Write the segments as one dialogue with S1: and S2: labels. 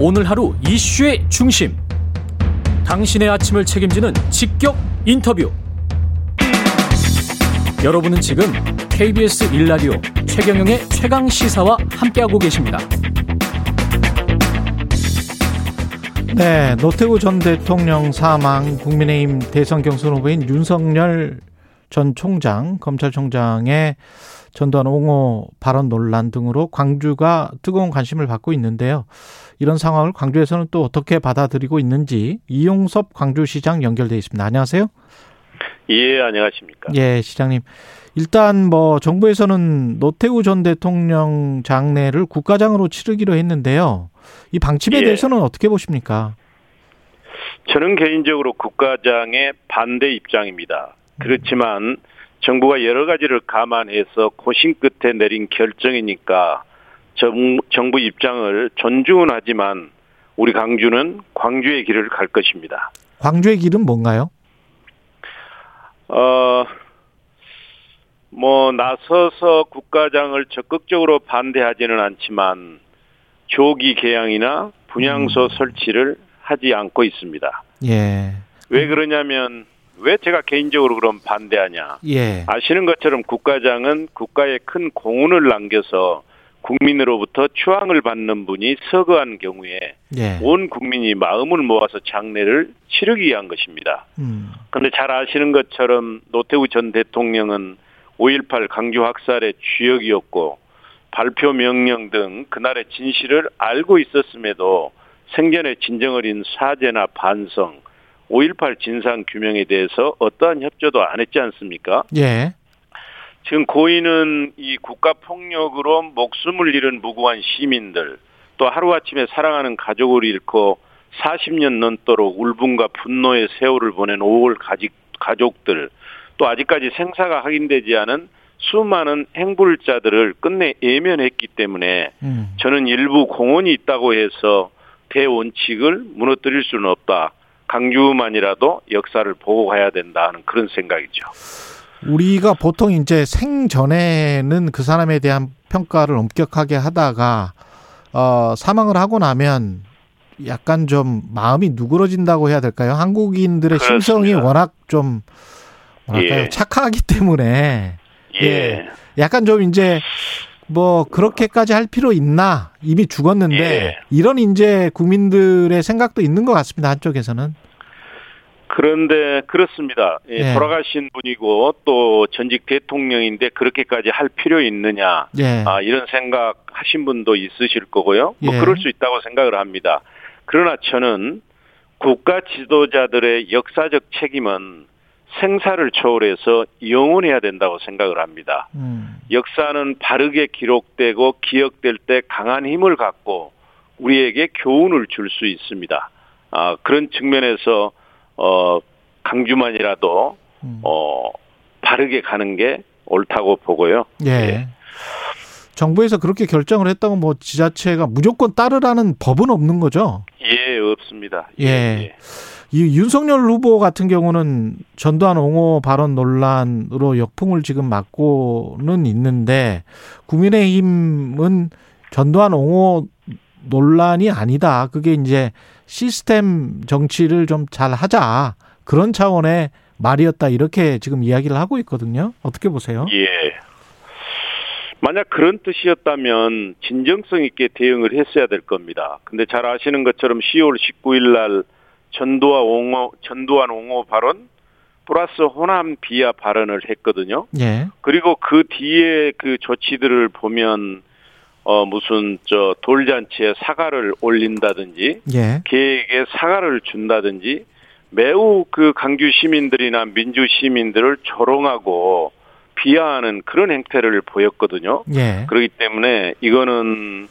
S1: 오늘 하루 이슈의 중심. 당신의 아침을 책임지는 직격 인터뷰. 여러분은 지금 KBS 일라디오 최경영의 최강 시사와 함께하고 계십니다.
S2: 네, 노태우 전 대통령 사망, 국민의힘 대선 경선 후보인 윤석열 전 총장, 검찰총장의 전두환 옹호 발언 논란 등으로 광주가 뜨거운 관심을 받고 있는데요. 이런 상황을 광주에서는 또 어떻게 받아들이고 있는지 이용섭 광주시장 연결돼 있습니다. 안녕하세요.
S3: 예, 안녕하십니까.
S2: 예, 시장님. 일단 뭐 정부에서는 노태우 전 대통령 장례를 국가장으로 치르기로 했는데요. 이 방침에
S3: 예.
S2: 대해서는 어떻게 보십니까?
S3: 저는 개인적으로 국가장의 반대 입장입니다. 그렇지만 정부가 여러 가지를 감안해서 고심 끝에 내린 결정이니까 정, 정부 입장을 존중은 하지만 우리 광주는 광주의 길을 갈 것입니다.
S2: 광주의 길은 뭔가요?
S3: 어, 뭐 나서서 국가장을 적극적으로 반대하지는 않지만 조기 개양이나 분향소 설치를 하지 않고 있습니다.
S2: 예.
S3: 왜 그러냐면 왜 제가 개인적으로 그럼 반대하냐?
S2: 예.
S3: 아시는 것처럼 국가장은 국가에 큰 공훈을 남겨서 국민으로부터 추앙을 받는 분이 서거한 경우에
S2: 예.
S3: 온 국민이 마음을 모아서 장례를 치르기 위한 것입니다.
S2: 음.
S3: 그런데 잘 아시는 것처럼 노태우 전 대통령은 5.18 강주 학살의 주역이었고 발표 명령 등 그날의 진실을 알고 있었음에도 생전에 진정을 잃은 사죄나 반성, 5.18 진상 규명에 대해서 어떠한 협조도 안 했지 않습니까?
S2: 예.
S3: 지금 고인은 이 국가 폭력으로 목숨을 잃은 무고한 시민들, 또 하루아침에 사랑하는 가족을 잃고 40년 넘도록 울분과 분노의 세월을 보낸 5월 가직, 가족들, 또 아직까지 생사가 확인되지 않은 수많은 행불자들을 끝내 예면했기 때문에
S2: 음.
S3: 저는 일부 공헌이 있다고 해서 대원칙을 무너뜨릴 수는 없다. 강주만이라도 역사를 보고 가야 된다 하는 그런 생각이죠.
S2: 우리가 보통 이제 생전에는 그 사람에 대한 평가를 엄격하게 하다가 어 사망을 하고 나면 약간 좀 마음이 누그러진다고 해야 될까요? 한국인들의
S3: 그렇습니다.
S2: 심성이 워낙 좀 뭐랄까요?
S3: 예.
S2: 착하기 때문에
S3: 예.
S2: 예. 약간 좀 이제 뭐 그렇게까지 할 필요 있나 이미 죽었는데
S3: 예.
S2: 이런 이제 국민들의 생각도 있는 것 같습니다 한쪽에서는
S3: 그런데 그렇습니다. 예,
S2: 예.
S3: 돌아가신 분이고 또 전직 대통령인데 그렇게까지 할 필요 있느냐
S2: 예
S3: 아, 이런 생각 하신 분도 있으실 거고요. 뭐
S2: 예.
S3: 그럴 수 있다고 생각을 합니다. 그러나 저는 국가 지도자들의 역사적 책임은 생사를 초월해서 영원해야 된다고 생각을 합니다.
S2: 음.
S3: 역사는 바르게 기록되고 기억될 때 강한 힘을 갖고 우리에게 교훈을 줄 수 있습니다. 아, 그런 측면에서 어, 강주만이라도
S2: 음.
S3: 어, 바르게 가는 게 옳다고 보고요.
S2: 예.
S3: 예.
S2: 정부에서 그렇게 결정을 했다고 뭐 지자체가 무조건 따르라는 법은 없는 거죠.
S3: 예, 없습니다.
S2: 예. 이 윤석열 후보 같은 경우는 전두환 옹호 발언 논란으로 역풍을 지금 맞고는 있는데 국민의힘은 전두환 옹호 논란이 아니다. 그게 이제 시스템 정치를 좀 잘 하자. 그런 차원의 말이었다. 이렇게 지금 이야기를 하고 있거든요. 어떻게 보세요?
S3: 예. 만약 그런 뜻이었다면 진정성 있게 대응을 했어야 될 겁니다. 근데 잘 아시는 것처럼 10월 19일 날 전두환 옹호 전두환 옹호 발언 플러스 호남 비하 발언을 했거든요.
S2: 예.
S3: 그리고 그 뒤에 그 조치들을 보면 어 무슨 저 돌잔치에 사과를 올린다든지
S2: 예.
S3: 계획에 사과를 준다든지 매우 그 강주 시민들이나 민주 시민들을 조롱하고 비하하는 그런 행태를 보였거든요.
S2: 예.
S3: 그렇기 때문에 이거는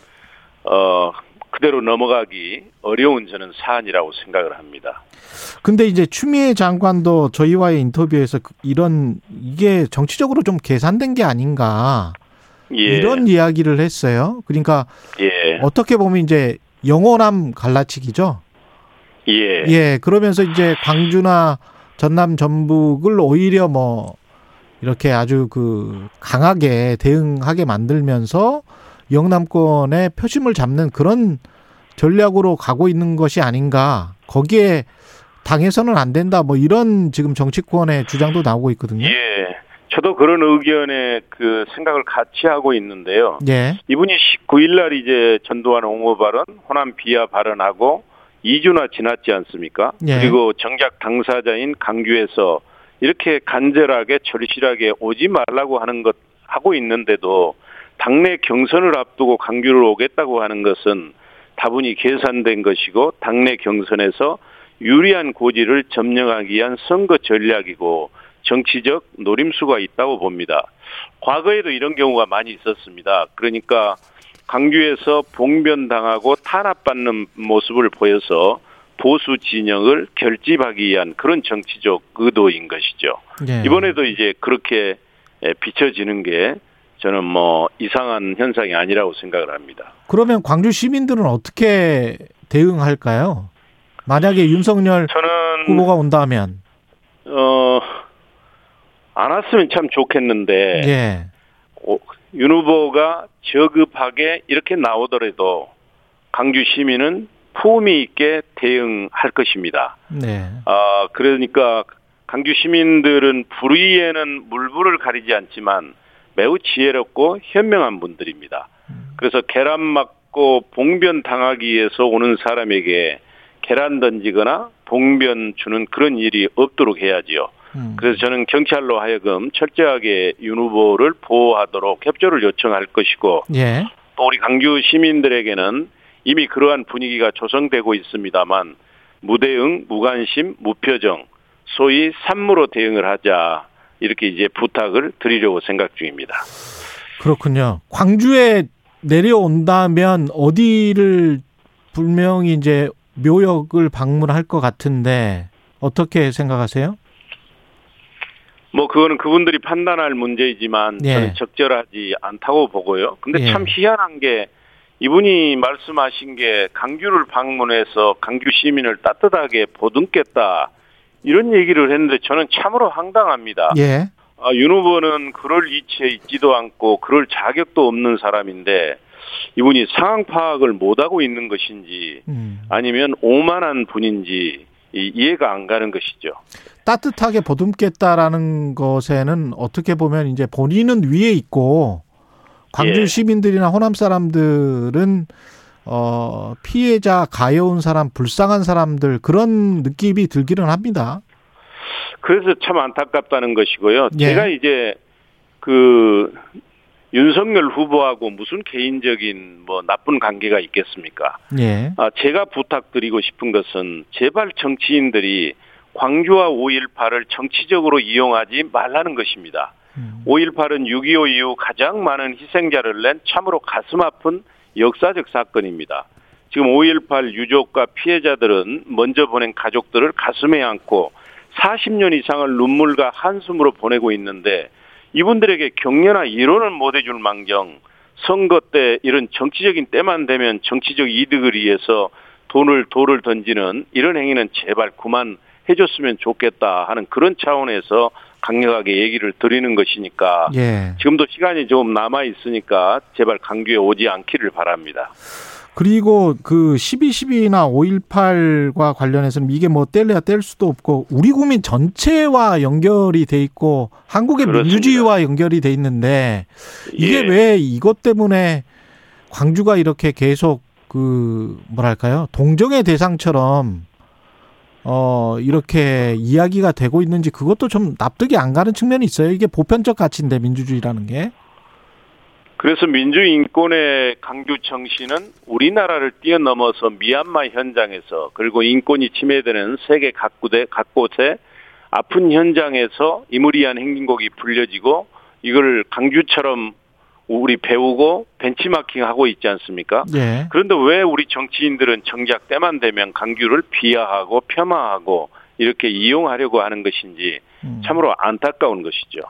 S3: 어 그대로 넘어가기 어려운 저는 사안이라고 생각을 합니다.
S2: 근데 이제 추미애 장관도 저희와의 인터뷰에서 그- 이런 이게 정치적으로 좀 계산된 게 아닌가
S3: 예.
S2: 이런 이야기를 했어요. 그러니까
S3: 예.
S2: 어떻게 보면 이제 영원함 갈라치기죠.
S3: 예.
S2: 예, 그러면서 이제 광주나 전남 전북을 오히려 뭐 이렇게 아주 그 강하게 대응하게 만들면서 영남권의 표심을 잡는 그런 전략으로 가고 있는 것이 아닌가. 거기에 당해서는 안 된다. 뭐 이런 지금 정치권의 주장도 나오고 있거든요.
S3: 예. 저도 그런 의견에 그 생각을 같이 하고 있는데요.
S2: 예.
S3: 이분이 19일 날 이제 전두환 옹호 발언, 호남 비하 발언하고 2주나 지났지 않습니까?
S2: 예.
S3: 그리고 정작 당사자인 강주에서 이렇게 간절하게 절실하게 오지 말라고 하는 것 하고 있는데도 당내 경선을 앞두고 강주를 오겠다고 하는 것은 다분히 계산된 것이고 당내 경선에서 유리한 고지를 점령하기 위한 선거 전략이고 정치적 노림수가 있다고 봅니다. 과거에도 이런 경우가 많이 있었습니다. 그러니까 강주에서 봉변당하고 탄압받는 모습을 보여서 보수 진영을 결집하기 위한 그런 정치적 의도인 것이죠.
S2: 예.
S3: 이번에도 이제 그렇게 비춰지는 게 저는 뭐 이상한 현상이 아니라고 생각을 합니다.
S2: 그러면 광주 시민들은 어떻게 대응할까요? 만약에 윤석열
S3: 저는
S2: 후보가 온다면
S3: 어, 안 왔으면 참 좋겠는데
S2: 예.
S3: 오, 윤 후보가 저급하게 이렇게 나오더라도 강주 시민은 품위 있게 대응할 것입니다.
S2: 네.
S3: 아, 그러니까 강주 시민들은 불의에는 물불을 가리지 않지만 매우 지혜롭고 현명한 분들입니다. 그래서 계란 맞고 봉변 당하기 위해서 오는 사람에게 계란 던지거나 봉변 주는 그런 일이 없도록 해야지요.
S2: 음.
S3: 그래서 저는 경찰로 하여금 철저하게 윤 후보를 보호하도록 협조를 요청할 것이고
S2: 예.
S3: 또 우리 강주 시민들에게는 이미 그러한 분위기가 조성되고 있습니다만 무대응, 무관심, 무표정, 소위 산무로 대응을 하자 이렇게 이제 부탁을 드리려고 생각 중입니다.
S2: 그렇군요. 광주에 내려온다면 어디를 분명히 이제 묘역을 방문할 것 같은데 어떻게 생각하세요?
S3: 뭐 그거는 그분들이 판단할 문제이지만
S2: 예.
S3: 저는 적절하지 않다고 보고요. 근데
S2: 예.
S3: 참 희한한 게 이분이 말씀하신 게 강주를 방문해서 강주 시민을 따뜻하게 보듬겠다 이런 얘기를 했는데 저는 참으로 황당합니다.
S2: 예.
S3: 아, 윤 후보는 그럴 위치에 있지도 않고 그럴 자격도 없는 사람인데 이분이 상황 파악을 못하고 있는 것인지
S2: 음.
S3: 아니면 오만한 분인지 이- 이해가 안 가는 것이죠.
S2: 따뜻하게 보듬겠다라는 것에는 어떻게 보면 이제 본인은 위에 있고 광주
S3: 예.
S2: 시민들이나 호남 사람들은 어 피해자 가여운 사람 불쌍한 사람들 그런 느낌이 들기는 합니다.
S3: 그래서 참 안타깝다는 것이고요.
S2: 예.
S3: 제가 이제 그 윤석열 후보하고 무슨 개인적인 뭐 나쁜 관계가 있겠습니까?
S2: 예.
S3: 아, 제가 부탁드리고 싶은 것은 제발 정치인들이 광주와 5.18을 정치적으로 이용하지 말라는 것입니다.
S2: 음.
S3: 5.18은 6.25 이후 가장 많은 희생자를 낸 참으로 가슴 아픈 역사적 사건입니다. 지금 5.18 유족과 피해자들은 먼저 보낸 가족들을 가슴에 안고 40년 이상을 눈물과 한숨으로 보내고 있는데 이분들에게 격려나 이론을 못 해줄 망정 선거 때 이런 정치적인 때만 되면 정치적 이득을 위해서 돈을 돌을 던지는 이런 행위는 제발 그만 해줬으면 좋겠다 하는 그런 차원에서 강력하게 얘기를 드리는 것이니까
S2: 예.
S3: 지금도 시간이 좀 남아 있으니까 제발 강주에 오지 않기를 바랍니다.
S2: 그리고 그 12.12나 5.18과 관련해서는 이게 뭐 뗄래야 뗄 수도 없고 우리 국민 전체와 연결이 돼 있고 한국의
S3: 그렇습니다.
S2: 민주주의와 연결이 돼 있는데 이게
S3: 예.
S2: 왜 이것 때문에 광주가 이렇게 계속 그 뭐랄까요 동정의 대상처럼 어 이렇게 이야기가 되고 있는지 그것도 좀 납득이 안 가는 측면이 있어요. 이게 보편적 가치인데 민주주의라는 게.
S3: 그래서 민주인권의 강주 정신은 우리나라를 뛰어넘어서 미얀마 현장에서 그리고 인권이 침해되는 세계 각구대 각곳에 아픈 현장에서 이무리한 행진곡이 불려지고 이걸 강주처럼 우리 배우고 벤치마킹하고 있지 않습니까?
S2: 예.
S3: 그런데 왜 우리 정치인들은 정작 때만 되면 강주를 비하하고 폄하하고 이렇게 이용하려고 하는 것인지
S2: 음.
S3: 참으로 안타까운 것이죠.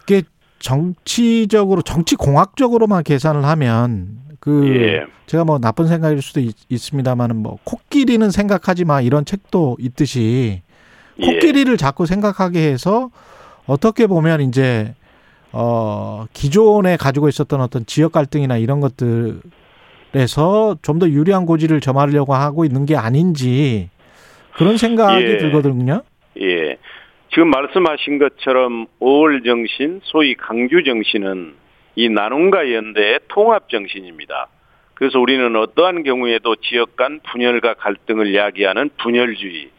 S2: 그게 정치적으로 정치 공학적으로만 계산을 하면 그
S3: 예.
S2: 제가 뭐 나쁜 생각일 수도 있, 있습니다만은 뭐 코끼리는 생각하지 마 이런 책도 있듯이
S3: 예.
S2: 코끼리를 자꾸 생각하게 해서 어떻게 보면 이제 어 기존에 가지고 있었던 어떤 지역 갈등이나 이런 것들을 해서 좀 더 유리한 고지를 점하려고 하고 있는 게 아닌지 그런 생각이
S3: 예.
S2: 들거든요.
S3: 예. 지금 말씀하신 것처럼 5월 정신, 소위 강주 정신은 이 나눔과 연대의 통합 정신입니다. 그래서 우리는 어떠한 경우에도 지역 간 분열과 갈등을 야기하는 분열주의,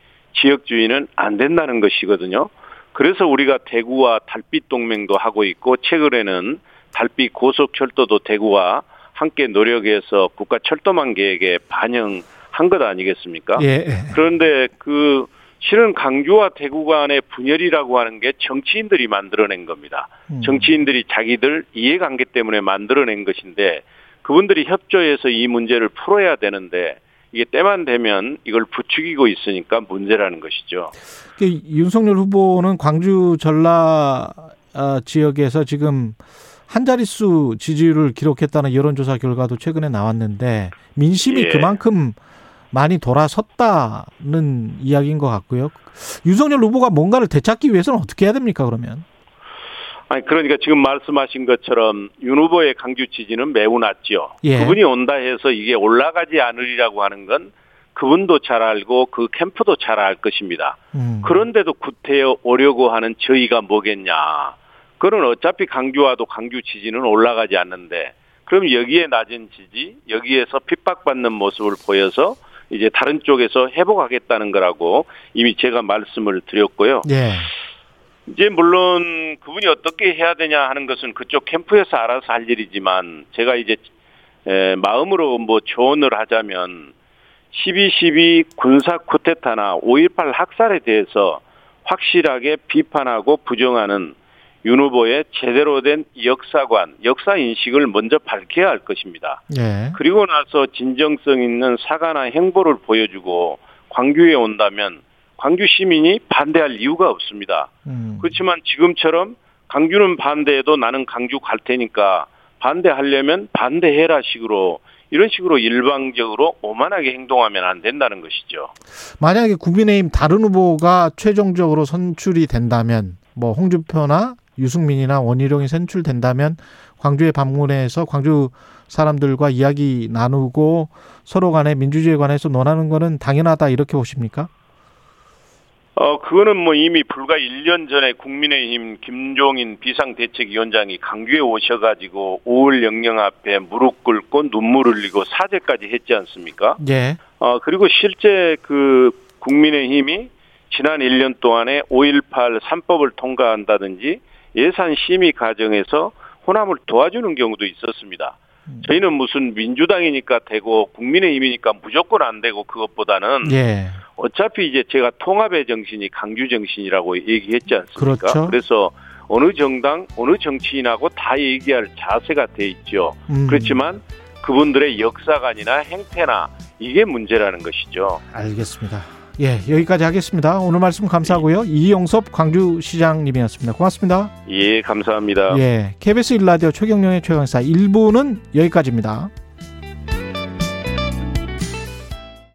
S3: 지역주의는 안 된다는 것이거든요. 그래서 우리가 대구와 달빛 동맹도 하고 있고 최근에는 달빛 고속철도도 대구와 함께 노력해서 국가 철도망 계획에 반영한 것 아니겠습니까?
S2: 예.
S3: 그런데 그 실은 강주와 대구 간의 분열이라고 하는 게 정치인들이 만들어낸 겁니다.
S2: 음.
S3: 정치인들이 자기들 이해관계 때문에 만들어낸 것인데 그분들이 협조해서 이 문제를 풀어야 되는데 이게 때만 되면 이걸 부추기고 있으니까 문제라는 것이죠.
S2: 그 윤석열 후보는 광주 전라 아, 지역에서 지금 한 자릿수 지지율을 기록했다는 여론조사 결과도 최근에 나왔는데 민심이
S3: 예.
S2: 그만큼 많이 돌아섰다는 이야기인 것 같고요. 윤석열 후보가 뭔가를 되찾기 위해서는 어떻게 해야 됩니까 그러면?
S3: 아니 그러니까 지금 말씀하신 것처럼 윤 후보의 강주 지지는 매우 낮죠.
S2: 예.
S3: 그분이 온다 해서 이게 올라가지 않으리라고 하는 건 그분도 잘 알고 그 캠프도 잘 알 것입니다.
S2: 음.
S3: 그런데도 구태여 오려고 하는 저희가 뭐겠냐. 그건 어차피 강주와도 강주 지지는 올라가지 않는데 그럼 여기에 낮은 지지, 여기에서 핍박받는 모습을 보여서 이제 다른 쪽에서 회복하겠다는 거라고 이미 제가 말씀을 드렸고요.
S2: 예.
S3: 이제 물론 그분이 어떻게 해야 되냐 하는 것은 그쪽 캠프에서 알아서 할 일이지만 제가 이제 에, 마음으로 뭐 조언을 하자면 12.12 군사 쿠데타나 5.18 학살에 대해서 확실하게 비판하고 부정하는 윤 후보의 제대로 된 역사관, 역사 인식을 먼저 밝혀야 할 것입니다.
S2: 예.
S3: 그리고 나서 진정성 있는 사과나 행보를 보여주고 광주에 온다면 광주 시민이 반대할 이유가 없습니다.
S2: 음.
S3: 그렇지만 지금처럼 강주는 반대해도 나는 강주 갈 테니까 반대하려면 반대해라 식으로 이런 식으로 일방적으로 오만하게 행동하면 안 된다는 것이죠.
S2: 만약에 국민의힘 다른 후보가 최종적으로 선출이 된다면 뭐 홍준표나 유승민이나 원희룡이 선출된다면 광주에 방문해서 광주 사람들과 이야기 나누고 서로 간에 민주주의에 관해서 논하는 거는 당연하다 이렇게 보십니까?
S3: 어, 그거는 뭐 이미 불과 1년 전에 국민의힘 김종인 비상대책위원장이 강주에 오셔가지고 5월 영령 앞에 무릎 꿇고 눈물 흘리고 사죄까지 했지 않습니까?
S2: 예.
S3: 어, 그리고 실제 그 국민의힘이 지난 1년 동안에 5.18 3법을 통과한다든지 예산 심의 과정에서 호남을 도와주는 경우도 있었습니다. 저희는 무슨 민주당이니까 되고 국민의힘이니까 무조건 안 되고 그것보다는
S2: 예.
S3: 어차피 이제 제가 통합의 정신이 강주 정신이라고 얘기했지 않습니까?
S2: 그렇죠.
S3: 그래서 어느 정당, 어느 정치인하고 다 얘기할 자세가 돼 있죠.
S2: 음,
S3: 그렇지만 그분들의 역사관이나 행태나 이게 문제라는 것이죠.
S2: 알겠습니다. 예, 여기까지 하겠습니다. 오늘 말씀 감사하고요. 이용섭 광주시장님이었습니다. 고맙습니다.
S3: 예, 감사합니다.
S2: 예, KBS 일라디오 최경령의 최강사 1부는 여기까지입니다.